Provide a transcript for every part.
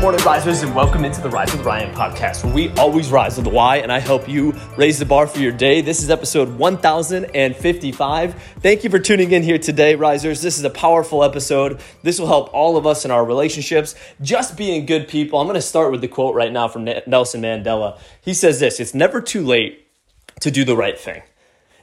morning, risers, and welcome into the Rise with Ryan podcast, where we always rise with the why, and I help you raise the bar for your day. This is episode 1055. Thank you for tuning in here today, risers. This is a powerful episode. This will help all of us in our relationships, just being good people. I'm going to start with the quote right now from Nelson Mandela. He says this It's never too late to do the right thing.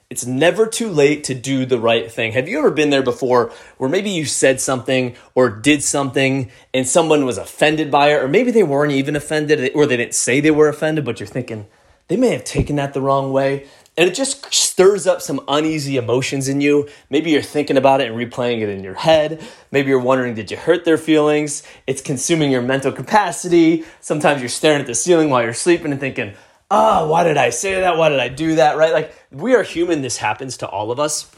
It's never too late to do the right thing. Have you ever been there before where maybe you said something or did something and someone was offended by it, or maybe they weren't even offended or they didn't say they were offended, but you're thinking they may have taken that the wrong way? And it just stirs up some uneasy emotions in you. Maybe you're thinking about it and replaying it in your head. Maybe you're wondering, did you hurt their feelings? It's consuming your mental capacity. Sometimes you're staring at the ceiling while you're sleeping and thinking, oh, why did I say that? Why did I do that? Right? Like, we are human. This happens to all of us.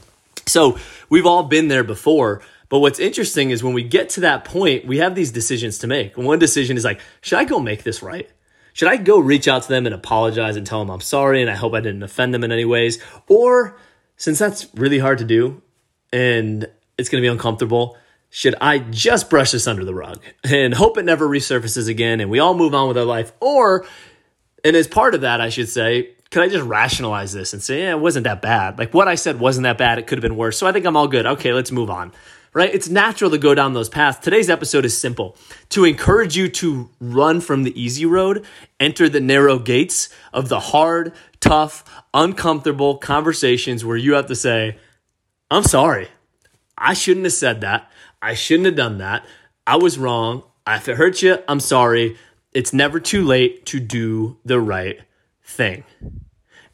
So, we've all been there before. But what's interesting is when we get to that point, we have these decisions to make. One decision is like, should I go make this right? Should I go reach out to them and apologize and tell them I'm sorry and I hope I didn't offend them in any ways? Or since that's really hard to do and it's going to be uncomfortable, should I just brush this under the rug and hope it never resurfaces again and we all move on with our life? Or and as part of that, I should say, could I just rationalize this and say, yeah, it wasn't that bad? Like what I said wasn't that bad. It could have been worse. So I think I'm all good. Okay, let's move on. Right? It's natural to go down those paths. Today's episode is simple to encourage you to run from the easy road, enter the narrow gates of the hard, tough, uncomfortable conversations where you have to say, I'm sorry. I shouldn't have said that. I shouldn't have done that. I was wrong. If it hurt you, I'm sorry. It's never too late to do the right thing.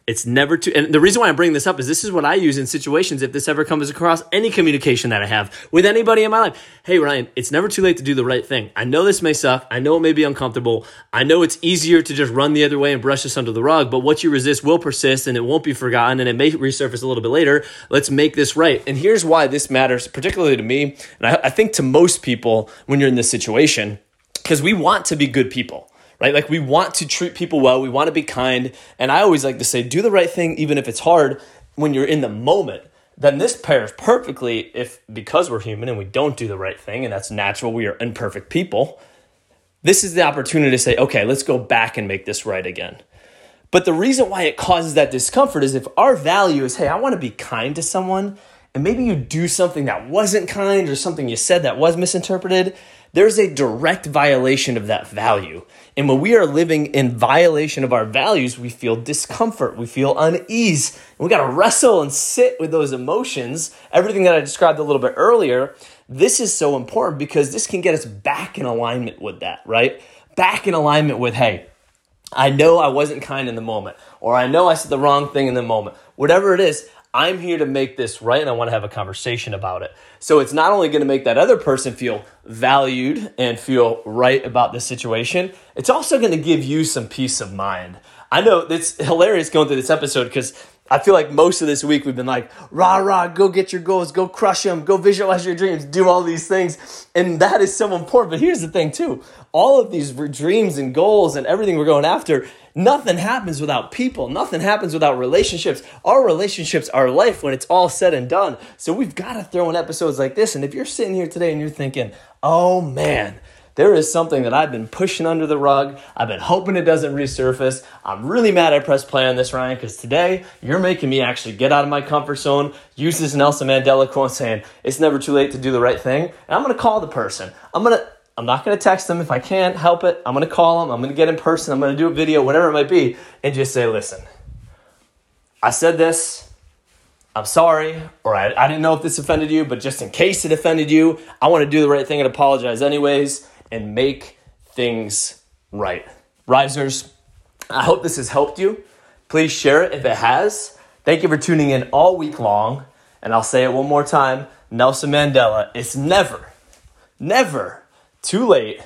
It's never too, and the reason why I'm bringing this up is this is what I use in situations if this ever comes across any communication that I have with anybody in my life. Hey, Ryan, it's never too late to do the right thing. I know this may suck. I know it may be uncomfortable. I know it's easier to just run the other way and brush this under the rug, but what you resist will persist and it won't be forgotten and it may resurface a little bit later. Let's make this right. And here's why this matters, particularly to me, and I, I think to most people when you're in this situation because we want to be good people right? Like we want to treat people well, we want to be kind. And I always like to say, do the right thing, even if it's hard when you're in the moment. Then this pairs perfectly if because we're human and we don't do the right thing, and that's natural, we are imperfect people. This is the opportunity to say, okay, let's go back and make this right again. But the reason why it causes that discomfort is if our value is, hey, I want to be kind to someone, and maybe you do something that wasn't kind or something you said that was misinterpreted, there's a direct violation of that value. And when we are living in violation of our values, we feel discomfort, we feel unease. And we got to wrestle and sit with those emotions. Everything that I described a little bit earlier, this is so important because this can get us back in alignment with that, right? Back in alignment with, hey, I know I wasn't kind in the moment, or I know I said the wrong thing in the moment. Whatever it is, I'm here to make this right and I want to have a conversation about it. So it's not only going to make that other person feel valued and feel right about the situation, it's also going to give you some peace of mind. I know it's hilarious going through this episode because I feel like most of this week we've been like, rah, rah, go get your goals, go crush them, go visualize your dreams, do all these things. And that is so important. But here's the thing, too all of these dreams and goals and everything we're going after, nothing happens without people. Nothing happens without relationships. Our relationships are life when it's all said and done. So we've got to throw in episodes like this. And if you're sitting here today and you're thinking, oh man, there is something that I've been pushing under the rug. I've been hoping it doesn't resurface. I'm really mad I pressed play on this, Ryan, because today you're making me actually get out of my comfort zone, use this Nelson Mandela quote saying, it's never too late to do the right thing. And I'm going to call the person. I'm going to, I'm not going to text them if I can't help it. I'm going to call them. I'm going to get in person. I'm going to do a video, whatever it might be, and just say, listen, I said this. I'm sorry, or I, I didn't know if this offended you, but just in case it offended you, I want to do the right thing and apologize anyways and make things right. Risers, I hope this has helped you. Please share it if it has. Thank you for tuning in all week long. And I'll say it one more time Nelson Mandela, it's never, never too late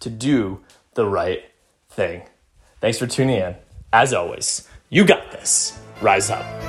to do the right thing. Thanks for tuning in. As always, you got this. Rise up.